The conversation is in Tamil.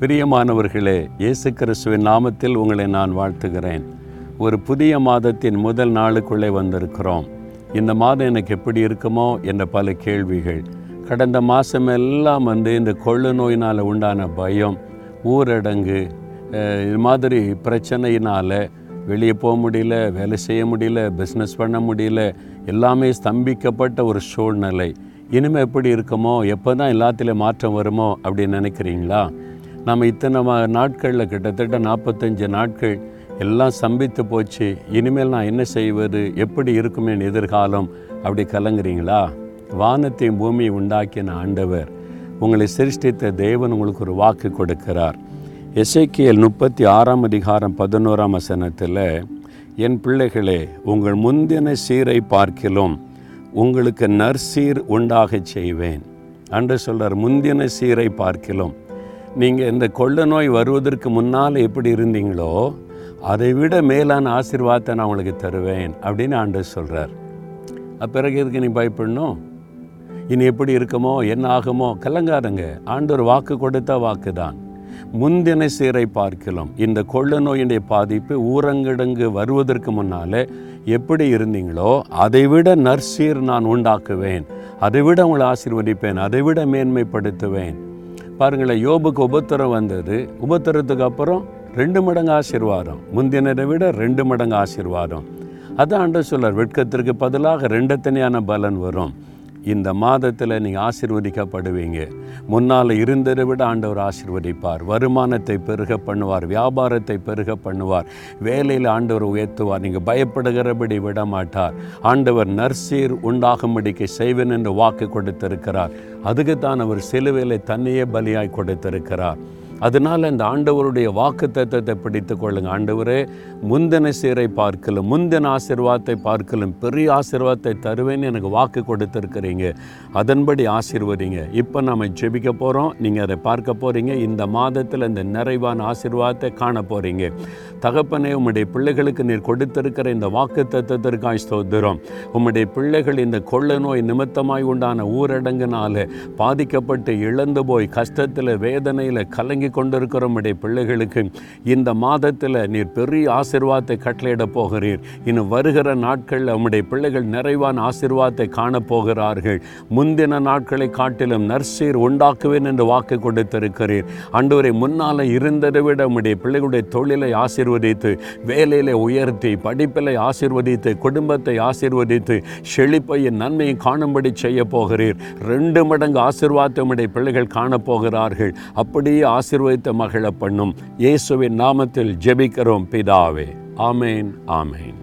பிரியமானவர்களே இயேசு கிறிஸ்துவின் நாமத்தில் உங்களை நான் வாழ்த்துகிறேன். ஒரு புதிய மாதத்தின் முதல் நாளுக்குள்ளே வந்திருக்கிறோம். இந்த மாதம் எனக்கு எப்படி இருக்குமோ என்ற பல கேள்விகள். கடந்த மாதமெல்லாம் வந்து இந்த கொள்ளு நோயினால் உண்டான பயம் ஊரடங்கு இது மாதிரி பிரச்சனையினால் வெளியே போக முடியல வேலை செய்ய முடியல பிஸ்னஸ் பண்ண முடியல எல்லாமே ஸ்தம்பிக்கப்பட்ட ஒரு சூழ்நிலை. இனிமேல் எப்படி இருக்குமோ எப்போ தான் எல்லாத்துலேயும் மாற்றம் வருமோ அப்படின்னு நினைக்கிறீங்களா? நம்ம இத்தனை நாட்களில் கிட்டத்தட்ட நாற்பத்தஞ்சு நாட்கள் எல்லாம் சம்பித்து போச்சு. இனிமேல் நான் என்ன செய்வது? எப்படி இருக்குமே என் எதிர்காலம்? அப்படி கலங்குறீங்களா? வானத்தையும் பூமியை உண்டாக்கின ஆண்டவர் உங்களை சிருஷ்டித்த தேவன் உங்களுக்கு ஒரு வாக்கு கொடுக்கிறார். எசேக்கியேல் முப்பத்தி ஆறாம் அதிகாரம் பதினோராம் வசனத்தில் என் பிள்ளைகளே உங்கள் முந்தின சீரை பார்க்கிலும் உங்களுக்கு நற்சீர் உண்டாகச் செய்வேன். அன்று சொல்கிறார் முந்தின சீரை பார்க்கிலும் நீங்கள் இந்த கொள்ள நோய் வருவதற்கு முன்னால் எப்படி இருந்தீங்களோ அதை விட மேலான ஆசீர்வாதத்தை நான் உங்களுக்கு தருவேன் அப்படின்னு ஆண்டு சொல்கிறார் பிறகு எதுக்கு நீ பயப்படணும்? இனி எப்படி இருக்குமோ என்ன ஆகுமோ கலங்காதங்க. ஆண்டவர் வாக்கு கொடுத்த வாக்கு தான் முந்தின சீரை பார்க்கலாம் இந்த கொள்ள நோயினுடைய பாதிப்பு ஊரங்கடங்கு வருவதற்கு முன்னாலே எப்படி இருந்தீங்களோ அதை விட நற்சீர் நான் உண்டாக்குவேன். அதை விட உங்களை ஆசீர்வதிப்பேன். அதை விட மேன்மைப்படுத்துவேன். பாருங்களேன் யோபுக்கு உபத்திரம் வந்தது. உபத்திரத்துக்கு அப்புறம் ரெண்டு மடங்கு ஆசீர்வாதம். முந்தினரை விட ரெண்டு மடங்கு ஆசீர்வாதம். அதான் ஆண்டவர் சொல்லார் வெட்கத்திற்கு பதிலாக ரெண்டு தனியான பலன் வரும். இந்த மாதத்தில் நீங்கள் ஆசிர்வதிக்கப்படுவீங்க. முன்னால் இருந்ததை விட ஆண்டவர் ஆசீர்வதிப்பார். வருமானத்தை பெருக பண்ணுவார். வியாபாரத்தை பெருக பண்ணுவார். வேலையில் ஆண்டவர் உயர்த்துவார். நீங்கள் பயப்படுகிறபடி விட மாட்டார் ஆண்டவர் நர்சீர் உண்டாகும்படிக்கு செய்வேன் என்று வாக்கு கொடுத்திருக்கிறார். அதுக்குத்தான் அவர் சிலுவையில் தன்னையே பலியாய் கொடுத்திருக்கிறார். அதனால் இந்த ஆண்டவருடைய வாக்கு தத்துவத்தை பிடித்து கொள்ளுங்கள் ஆண்டவரே முந்தின சீரை பார்க்கலும் முந்தின ஆசீர்வாதத்தை பார்க்கலும் பெரிய ஆசீர்வாதத்தை தருவேன்னு எனக்கு வாக்கு கொடுத்துருக்குறீங்க. அதன்படி ஆசீர்வதிங்க. இப்போ நம்ம ஜெபிக்க போகிறோம் நீங்கள் அதை பார்க்க போகிறீங்க இந்த மாதத்தில் இந்த நிறைவான ஆசீர்வாதத்தை காண போகிறீங்க தகப்பனே உம்முடைய பிள்ளைகளுக்கு நீர் கொடுத்திருக்கிற இந்த வாக்கு தத்துவத்திற்காய் ஸ்தோத்திரம். உம்முடைய பிள்ளைகள் இந்த கொள்ள நோய் நிமித்தமாய் உண்டான ஊரடங்குனால பாதிக்கப்பட்டு இழந்து போய் கஷ்டத்தில் வேதனையில் கலங்கி கொண்டிருக்கிறோம் பிள்ளைகளுக்கு. இந்த மாதத்தில் நீர் பெரிய ஆசிர்வாதத்தை கட்டளையிட போகிறீர். இன்னும் வருகிற நாட்களில் உம்முடைய பிள்ளைகள் நிறைவான ஆசிர்வாதத்தை காணப்போகிறார்கள் முந்தின நாட்களை காட்டிலும் நர்சீர் உண்டாக்குவேன் என்று வாக்கு கொடுத்திருக்கிறீர். அன்றுவரை முன்னால் இருந்ததை விட உம்முடைய பிள்ளைகளுடைய தொழிலை ஆசிர்வதித்து வேலையில உயர்த்தி படிப்பிலை ஆசிர்வதித்து குடும்பத்தை ஆசிர்வதித்து செழிப்பையும் நன்மையை காணும்படி செய்ய போகிறீர். ரெண்டு மடங்கு ஆசிர்வாதத்தை உம்முடைய பிள்ளைகள் காணப்போகிறார்கள் அப்படியே ஆசீர்வதித்த மகிழ பண்ணும் இயேசுவின் நாமத்தில் ஜெபிக்கிறோம் பிதாவே. ஆமேன் ஆமேன்.